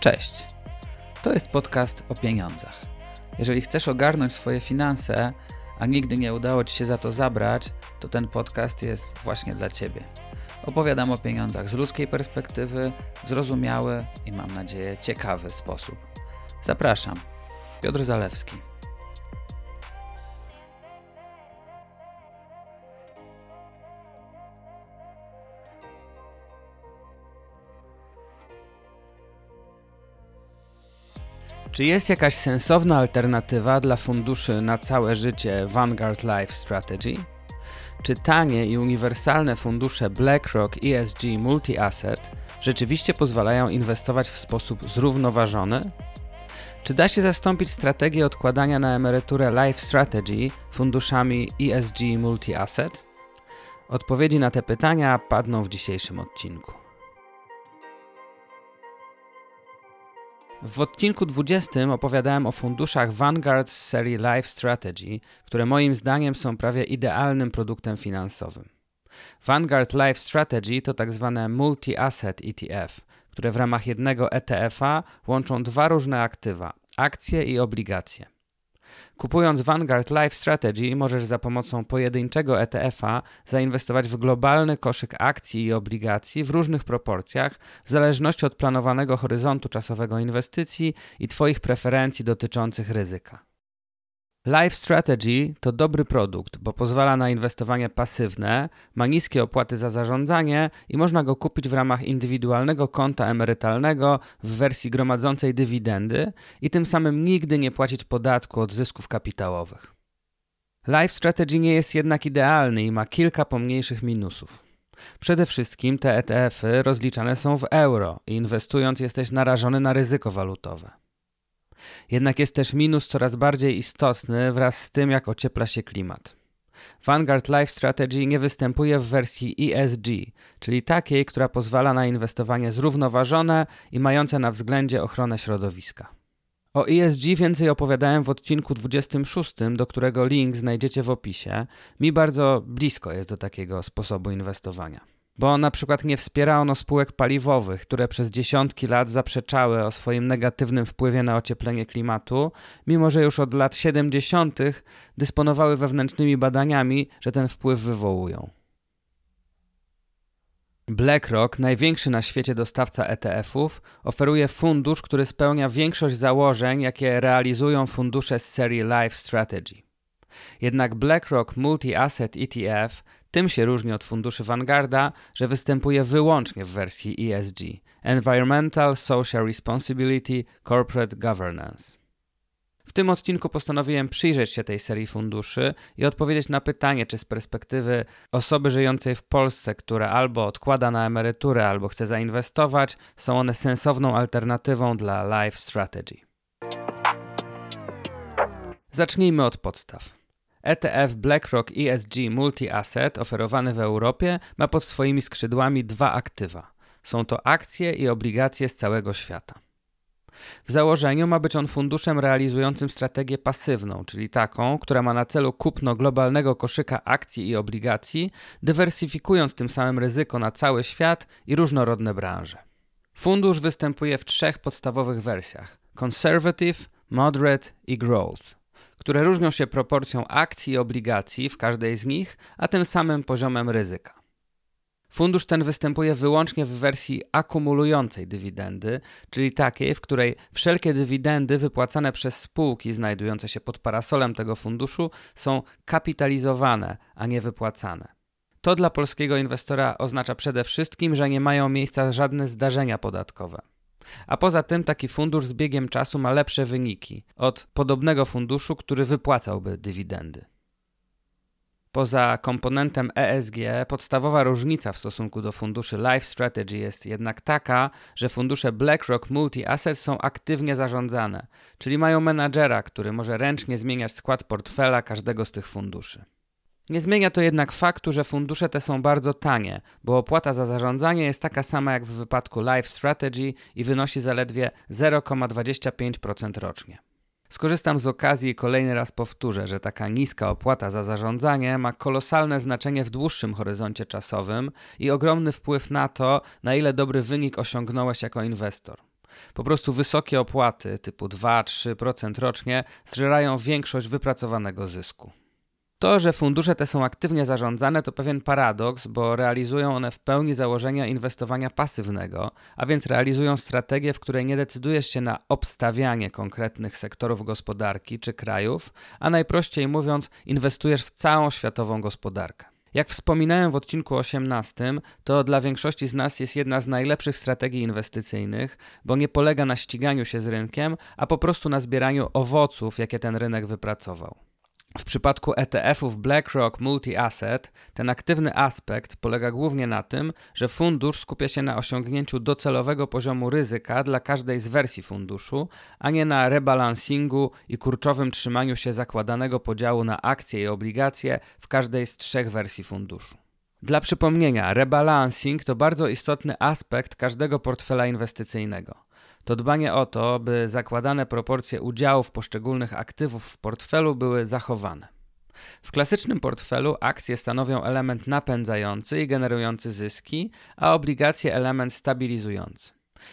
Cześć. To jest podcast o pieniądzach. Jeżeli chcesz ogarnąć swoje finanse, a nigdy nie udało Ci się za to zabrać, to ten podcast jest właśnie dla Ciebie. Opowiadam o pieniądzach z ludzkiej perspektywy, w zrozumiały i mam nadzieję ciekawy sposób. Zapraszam. Piotr Zalewski. Czy jest jakaś sensowna alternatywa dla funduszy na całe życie Vanguard Life Strategy? Czy tanie i uniwersalne fundusze BlackRock ESG Multi-Asset rzeczywiście pozwalają inwestować w sposób zrównoważony? Czy da się zastąpić strategię odkładania na emeryturę Life Strategy funduszami ESG Multi-Asset? Odpowiedzi na te pytania padną w dzisiejszym odcinku. W odcinku 20 opowiadałem o funduszach Vanguard z serii Life Strategy, które moim zdaniem są prawie idealnym produktem finansowym. Vanguard Life Strategy to tak zwane multi-asset ETF, które w ramach jednego ETF-a łączą dwa różne aktywa akcje i obligacje. Kupując Vanguard Life Strategy możesz za pomocą pojedynczego ETF-a zainwestować w globalny koszyk akcji i obligacji w różnych proporcjach, w zależności od planowanego horyzontu czasowego inwestycji i Twoich preferencji dotyczących ryzyka. Life Strategy to dobry produkt, bo pozwala na inwestowanie pasywne, ma niskie opłaty za zarządzanie i można go kupić w ramach indywidualnego konta emerytalnego w wersji gromadzącej dywidendy i tym samym nigdy nie płacić podatku od zysków kapitałowych. Life Strategy nie jest jednak idealny i ma kilka pomniejszych minusów. Przede wszystkim te ETF-y rozliczane są w euro i inwestując jesteś narażony na ryzyko walutowe. Jednak jest też minus coraz bardziej istotny wraz z tym, jak ociepla się klimat. Vanguard Life Strategy nie występuje w wersji ESG, czyli takiej, która pozwala na inwestowanie zrównoważone i mające na względzie ochronę środowiska. O ESG więcej opowiadałem w odcinku 26, do którego link znajdziecie w opisie. Mi bardzo blisko jest do takiego sposobu inwestowania bo na przykład nie wspiera ono spółek paliwowych, które przez dziesiątki lat zaprzeczały o swoim negatywnym wpływie na ocieplenie klimatu, mimo że już od lat 70. dysponowały wewnętrznymi badaniami, że ten wpływ wywołują. BlackRock, największy na świecie dostawca ETF-ów, oferuje fundusz, który spełnia większość założeń, jakie realizują fundusze z serii Life Strategy. Jednak BlackRock Multi-Asset ETF tym się różni od funduszy Vanguarda, że występuje wyłącznie w wersji ESG Environmental Social Responsibility Corporate Governance. W tym odcinku postanowiłem przyjrzeć się tej serii funduszy i odpowiedzieć na pytanie, czy z perspektywy osoby żyjącej w Polsce, która albo odkłada na emeryturę, albo chce zainwestować, są one sensowną alternatywą dla Life Strategy. Zacznijmy od podstaw. ETF BlackRock ESG Multi-Asset oferowany w Europie ma pod swoimi skrzydłami dwa aktywa. Są to akcje i obligacje z całego świata. W założeniu ma być on funduszem realizującym strategię pasywną, czyli taką, która ma na celu kupno globalnego koszyka akcji i obligacji, dywersyfikując tym samym ryzyko na cały świat i różnorodne branże. Fundusz występuje w trzech podstawowych wersjach: Conservative, Moderate i Growth które różnią się proporcją akcji i obligacji w każdej z nich, a tym samym poziomem ryzyka. Fundusz ten występuje wyłącznie w wersji akumulującej dywidendy, czyli takiej, w której wszelkie dywidendy wypłacane przez spółki znajdujące się pod parasolem tego funduszu są kapitalizowane, a nie wypłacane. To dla polskiego inwestora oznacza przede wszystkim, że nie mają miejsca żadne zdarzenia podatkowe. A poza tym taki fundusz z biegiem czasu ma lepsze wyniki od podobnego funduszu, który wypłacałby dywidendy. Poza komponentem ESG, podstawowa różnica w stosunku do funduszy Life Strategy jest jednak taka, że fundusze BlackRock Multi-Asset są aktywnie zarządzane, czyli mają menadżera, który może ręcznie zmieniać skład portfela każdego z tych funduszy. Nie zmienia to jednak faktu, że fundusze te są bardzo tanie, bo opłata za zarządzanie jest taka sama jak w wypadku Life Strategy i wynosi zaledwie 0,25% rocznie. Skorzystam z okazji i kolejny raz powtórzę, że taka niska opłata za zarządzanie ma kolosalne znaczenie w dłuższym horyzoncie czasowym i ogromny wpływ na to, na ile dobry wynik osiągnąłeś jako inwestor. Po prostu wysokie opłaty typu 2-3% rocznie zżerają większość wypracowanego zysku. To, że fundusze te są aktywnie zarządzane, to pewien paradoks, bo realizują one w pełni założenia inwestowania pasywnego, a więc realizują strategię, w której nie decydujesz się na obstawianie konkretnych sektorów gospodarki czy krajów, a najprościej mówiąc, inwestujesz w całą światową gospodarkę. Jak wspominałem w odcinku 18, to dla większości z nas jest jedna z najlepszych strategii inwestycyjnych, bo nie polega na ściganiu się z rynkiem, a po prostu na zbieraniu owoców, jakie ten rynek wypracował. W przypadku ETF-ów BlackRock Multi-Asset ten aktywny aspekt polega głównie na tym, że fundusz skupia się na osiągnięciu docelowego poziomu ryzyka dla każdej z wersji funduszu, a nie na rebalansingu i kurczowym trzymaniu się zakładanego podziału na akcje i obligacje w każdej z trzech wersji funduszu. Dla przypomnienia, rebalancing to bardzo istotny aspekt każdego portfela inwestycyjnego to dbanie o to, by zakładane proporcje udziałów poszczególnych aktywów w portfelu były zachowane. W klasycznym portfelu akcje stanowią element napędzający i generujący zyski, a obligacje element stabilizujący.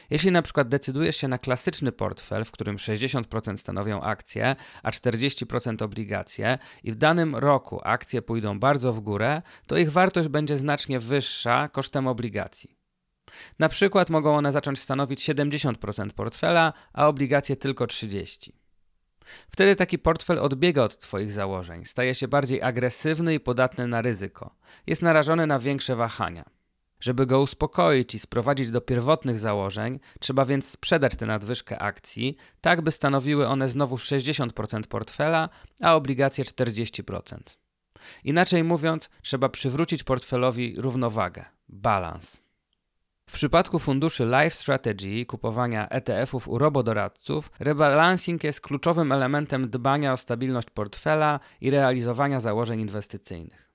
Jeśli na przykład decydujesz się na klasyczny portfel, w którym 60% stanowią akcje, a 40% obligacje, i w danym roku akcje pójdą bardzo w górę, to ich wartość będzie znacznie wyższa kosztem obligacji. Na przykład mogą one zacząć stanowić 70% portfela, a obligacje tylko 30%. Wtedy taki portfel odbiega od Twoich założeń, staje się bardziej agresywny i podatny na ryzyko. Jest narażony na większe wahania. Żeby go uspokoić i sprowadzić do pierwotnych założeń, trzeba więc sprzedać tę nadwyżkę akcji, tak by stanowiły one znowu 60% portfela, a obligacje 40%. Inaczej mówiąc, trzeba przywrócić portfelowi równowagę, balans. W przypadku funduszy Life Strategy kupowania ETF-ów u robodoradców, rebalancing jest kluczowym elementem dbania o stabilność portfela i realizowania założeń inwestycyjnych.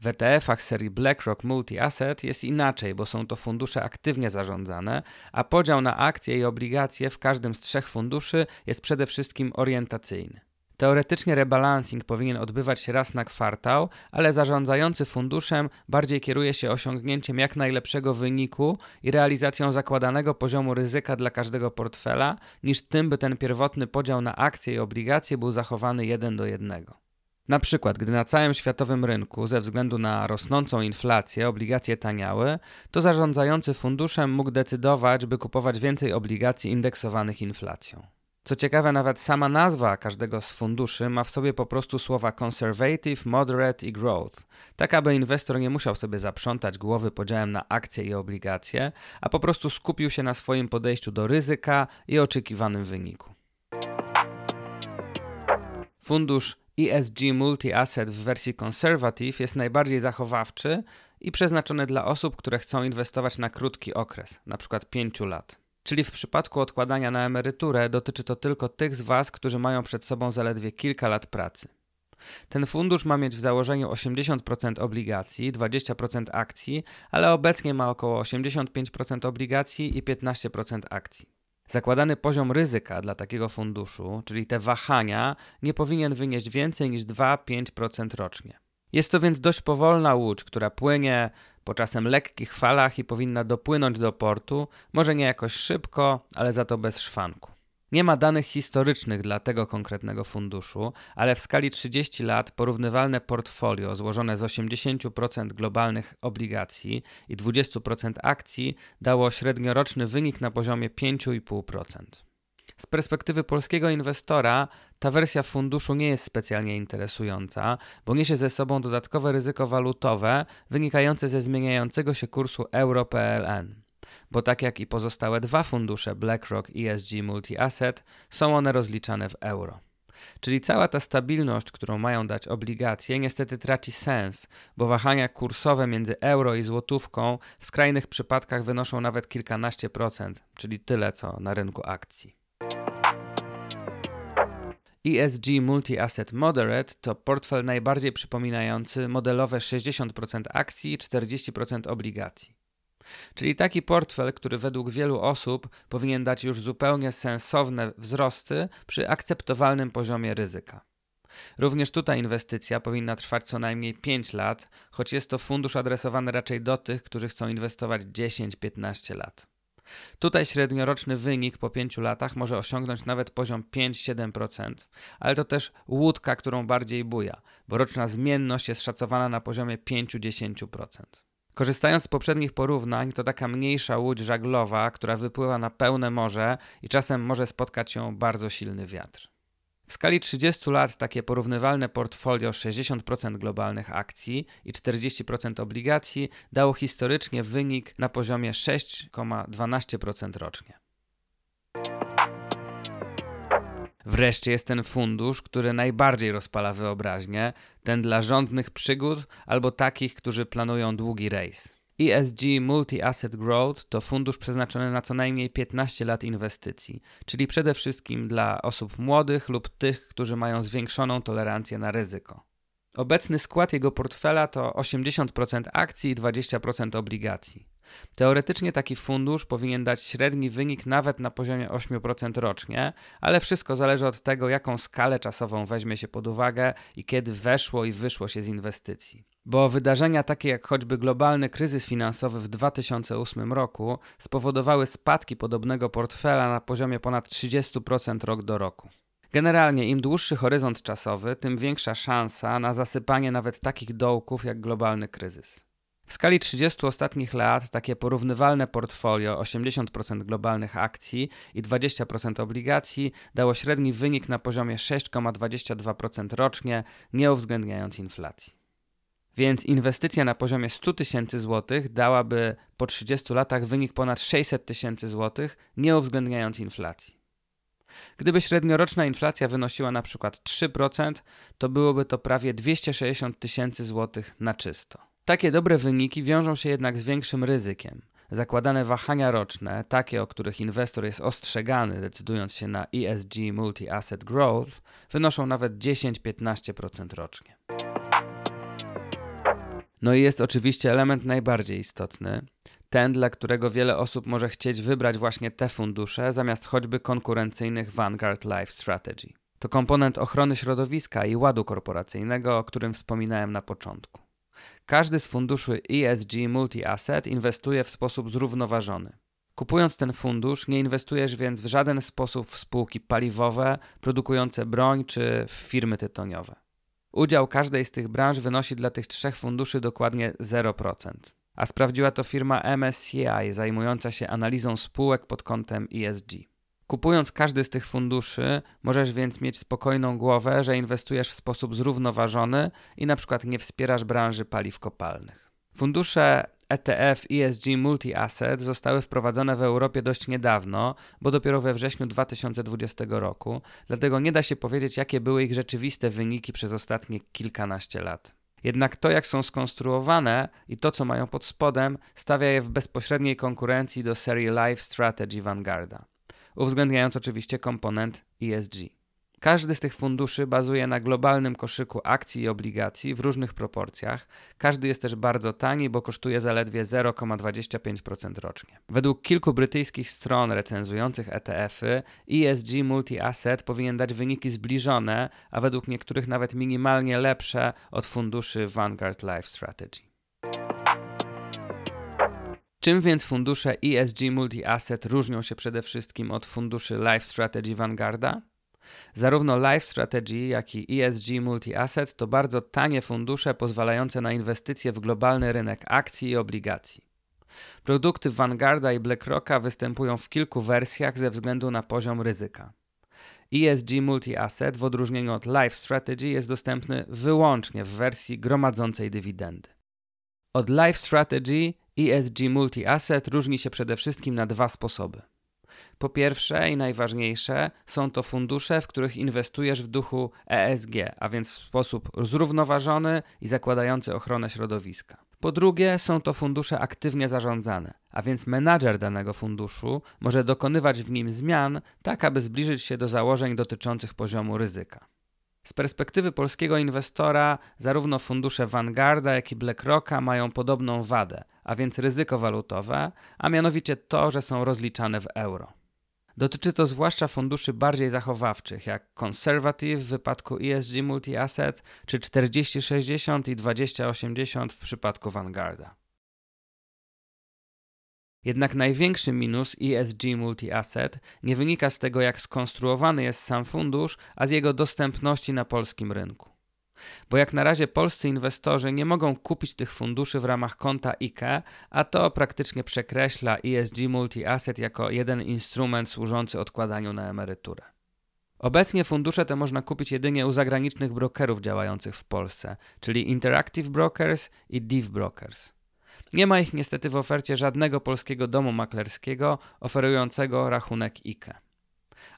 W ETF-ach serii BlackRock Multi-Asset jest inaczej, bo są to fundusze aktywnie zarządzane, a podział na akcje i obligacje w każdym z trzech funduszy jest przede wszystkim orientacyjny. Teoretycznie rebalancing powinien odbywać się raz na kwartał, ale zarządzający funduszem bardziej kieruje się osiągnięciem jak najlepszego wyniku i realizacją zakładanego poziomu ryzyka dla każdego portfela, niż tym, by ten pierwotny podział na akcje i obligacje był zachowany jeden do jednego. Na przykład, gdy na całym światowym rynku ze względu na rosnącą inflację obligacje taniały, to zarządzający funduszem mógł decydować, by kupować więcej obligacji indeksowanych inflacją. Co ciekawe, nawet sama nazwa każdego z funduszy ma w sobie po prostu słowa conservative, moderate i growth, tak aby inwestor nie musiał sobie zaprzątać głowy podziałem na akcje i obligacje, a po prostu skupił się na swoim podejściu do ryzyka i oczekiwanym wyniku. Fundusz ESG Multi-Asset w wersji Conservative jest najbardziej zachowawczy i przeznaczony dla osób, które chcą inwestować na krótki okres, np. 5 lat. Czyli w przypadku odkładania na emeryturę dotyczy to tylko tych z Was, którzy mają przed sobą zaledwie kilka lat pracy. Ten fundusz ma mieć w założeniu 80% obligacji, 20% akcji, ale obecnie ma około 85% obligacji i 15% akcji. Zakładany poziom ryzyka dla takiego funduszu, czyli te wahania, nie powinien wynieść więcej niż 2-5% rocznie. Jest to więc dość powolna łódź, która płynie po czasem lekkich falach i powinna dopłynąć do portu, może nie jakoś szybko, ale za to bez szwanku. Nie ma danych historycznych dla tego konkretnego funduszu, ale w skali 30 lat porównywalne portfolio złożone z 80% globalnych obligacji i 20% akcji dało średnioroczny wynik na poziomie 5,5%. Z perspektywy polskiego inwestora ta wersja funduszu nie jest specjalnie interesująca, bo niesie ze sobą dodatkowe ryzyko walutowe wynikające ze zmieniającego się kursu euro-PLN. Bo tak jak i pozostałe dwa fundusze BlackRock ESG Multi-Asset, są one rozliczane w euro. Czyli cała ta stabilność, którą mają dać obligacje, niestety traci sens, bo wahania kursowe między euro i złotówką w skrajnych przypadkach wynoszą nawet kilkanaście procent, czyli tyle co na rynku akcji. ESG Multi-Asset Moderate to portfel najbardziej przypominający modelowe 60% akcji i 40% obligacji. Czyli taki portfel, który według wielu osób powinien dać już zupełnie sensowne wzrosty przy akceptowalnym poziomie ryzyka. Również tutaj inwestycja powinna trwać co najmniej 5 lat, choć jest to fundusz adresowany raczej do tych, którzy chcą inwestować 10-15 lat. Tutaj średnioroczny wynik po 5 latach może osiągnąć nawet poziom 5-7%, ale to też łódka, którą bardziej buja, bo roczna zmienność jest szacowana na poziomie 5-10%. Korzystając z poprzednich porównań, to taka mniejsza łódź żaglowa, która wypływa na pełne morze i czasem może spotkać ją bardzo silny wiatr. W skali 30 lat takie porównywalne portfolio 60% globalnych akcji i 40% obligacji dało historycznie wynik na poziomie 6,12% rocznie. Wreszcie jest ten fundusz, który najbardziej rozpala wyobraźnię, ten dla rządnych przygód albo takich, którzy planują długi rejs. ESG Multi-Asset Growth to fundusz przeznaczony na co najmniej 15 lat inwestycji, czyli przede wszystkim dla osób młodych lub tych, którzy mają zwiększoną tolerancję na ryzyko. Obecny skład jego portfela to 80% akcji i 20% obligacji. Teoretycznie taki fundusz powinien dać średni wynik nawet na poziomie 8% rocznie, ale wszystko zależy od tego, jaką skalę czasową weźmie się pod uwagę i kiedy weszło i wyszło się z inwestycji. Bo wydarzenia takie jak choćby globalny kryzys finansowy w 2008 roku spowodowały spadki podobnego portfela na poziomie ponad 30% rok do roku. Generalnie im dłuższy horyzont czasowy, tym większa szansa na zasypanie nawet takich dołków jak globalny kryzys. W skali 30 ostatnich lat takie porównywalne portfolio 80% globalnych akcji i 20% obligacji dało średni wynik na poziomie 6,22% rocznie, nie uwzględniając inflacji. Więc inwestycja na poziomie 100 tysięcy złotych dałaby po 30 latach wynik ponad 600 tysięcy złotych, nie uwzględniając inflacji. Gdyby średnioroczna inflacja wynosiła na przykład 3%, to byłoby to prawie 260 tysięcy złotych na czysto. Takie dobre wyniki wiążą się jednak z większym ryzykiem. Zakładane wahania roczne, takie o których inwestor jest ostrzegany, decydując się na ESG Multi-Asset Growth, wynoszą nawet 10-15% rocznie. No i jest oczywiście element najbardziej istotny, ten, dla którego wiele osób może chcieć wybrać właśnie te fundusze zamiast choćby konkurencyjnych Vanguard Life Strategy. To komponent ochrony środowiska i ładu korporacyjnego, o którym wspominałem na początku. Każdy z funduszy ESG Multi-Asset inwestuje w sposób zrównoważony. Kupując ten fundusz, nie inwestujesz więc w żaden sposób w spółki paliwowe, produkujące broń czy w firmy tytoniowe. Udział każdej z tych branż wynosi dla tych trzech funduszy dokładnie 0%. A sprawdziła to firma MSCI zajmująca się analizą spółek pod kątem ESG. Kupując każdy z tych funduszy, możesz więc mieć spokojną głowę, że inwestujesz w sposób zrównoważony i na przykład nie wspierasz branży paliw kopalnych. Fundusze ETF ESG Multi-Asset zostały wprowadzone w Europie dość niedawno, bo dopiero we wrześniu 2020 roku, dlatego nie da się powiedzieć, jakie były ich rzeczywiste wyniki przez ostatnie kilkanaście lat. Jednak to, jak są skonstruowane i to, co mają pod spodem, stawia je w bezpośredniej konkurencji do serii Life Strategy Vanguarda uwzględniając oczywiście komponent ESG. Każdy z tych funduszy bazuje na globalnym koszyku akcji i obligacji w różnych proporcjach. Każdy jest też bardzo tani, bo kosztuje zaledwie 0,25% rocznie. Według kilku brytyjskich stron recenzujących ETF-y, ESG Multi-Asset powinien dać wyniki zbliżone, a według niektórych nawet minimalnie lepsze od funduszy Vanguard Life Strategy. Czym więc fundusze ESG Multi-Asset różnią się przede wszystkim od funduszy Life Strategy Vanguarda? Zarówno Life Strategy, jak i ESG Multi-Asset to bardzo tanie fundusze pozwalające na inwestycje w globalny rynek akcji i obligacji. Produkty Vanguarda i BlackRocka występują w kilku wersjach ze względu na poziom ryzyka. ESG Multi-Asset w odróżnieniu od Life Strategy jest dostępny wyłącznie w wersji gromadzącej dywidendy. Od Life Strategy ESG Multi-Asset różni się przede wszystkim na dwa sposoby. Po pierwsze i najważniejsze są to fundusze, w których inwestujesz w duchu ESG, a więc w sposób zrównoważony i zakładający ochronę środowiska. Po drugie, są to fundusze aktywnie zarządzane, a więc menadżer danego funduszu może dokonywać w nim zmian, tak aby zbliżyć się do założeń dotyczących poziomu ryzyka. Z perspektywy polskiego inwestora, zarówno fundusze Vanguarda, jak i BlackRocka mają podobną wadę, a więc ryzyko walutowe, a mianowicie to, że są rozliczane w euro. Dotyczy to zwłaszcza funduszy bardziej zachowawczych, jak Conservative w wypadku ESG Multi-Asset, czy 4060 i 2080 w przypadku Vanguarda. Jednak największy minus ESG Multi-Asset nie wynika z tego, jak skonstruowany jest sam fundusz, a z jego dostępności na polskim rynku. Bo jak na razie polscy inwestorzy nie mogą kupić tych funduszy w ramach konta IKE, a to praktycznie przekreśla ESG Multi-Asset jako jeden instrument służący odkładaniu na emeryturę. Obecnie fundusze te można kupić jedynie u zagranicznych brokerów działających w Polsce, czyli Interactive Brokers i Div Brokers. Nie ma ich niestety w ofercie żadnego polskiego domu maklerskiego oferującego rachunek IKE.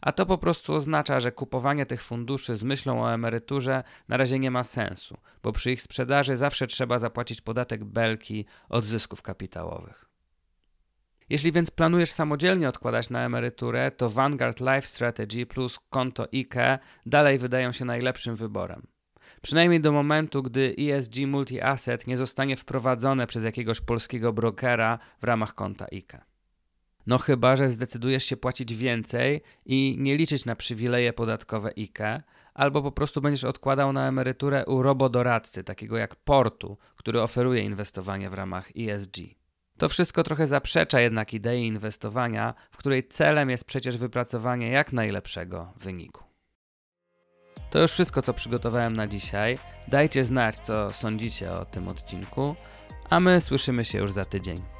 A to po prostu oznacza, że kupowanie tych funduszy z myślą o emeryturze na razie nie ma sensu, bo przy ich sprzedaży zawsze trzeba zapłacić podatek belki od zysków kapitałowych. Jeśli więc planujesz samodzielnie odkładać na emeryturę, to Vanguard Life Strategy plus konto IKE dalej wydają się najlepszym wyborem. Przynajmniej do momentu, gdy ESG Multi-Asset nie zostanie wprowadzone przez jakiegoś polskiego brokera w ramach konta IKE. No chyba, że zdecydujesz się płacić więcej i nie liczyć na przywileje podatkowe IKE, albo po prostu będziesz odkładał na emeryturę u robodoradcy, takiego jak Portu, który oferuje inwestowanie w ramach ESG. To wszystko trochę zaprzecza jednak idei inwestowania, w której celem jest przecież wypracowanie jak najlepszego wyniku. To już wszystko, co przygotowałem na dzisiaj. Dajcie znać, co sądzicie o tym odcinku, a my słyszymy się już za tydzień.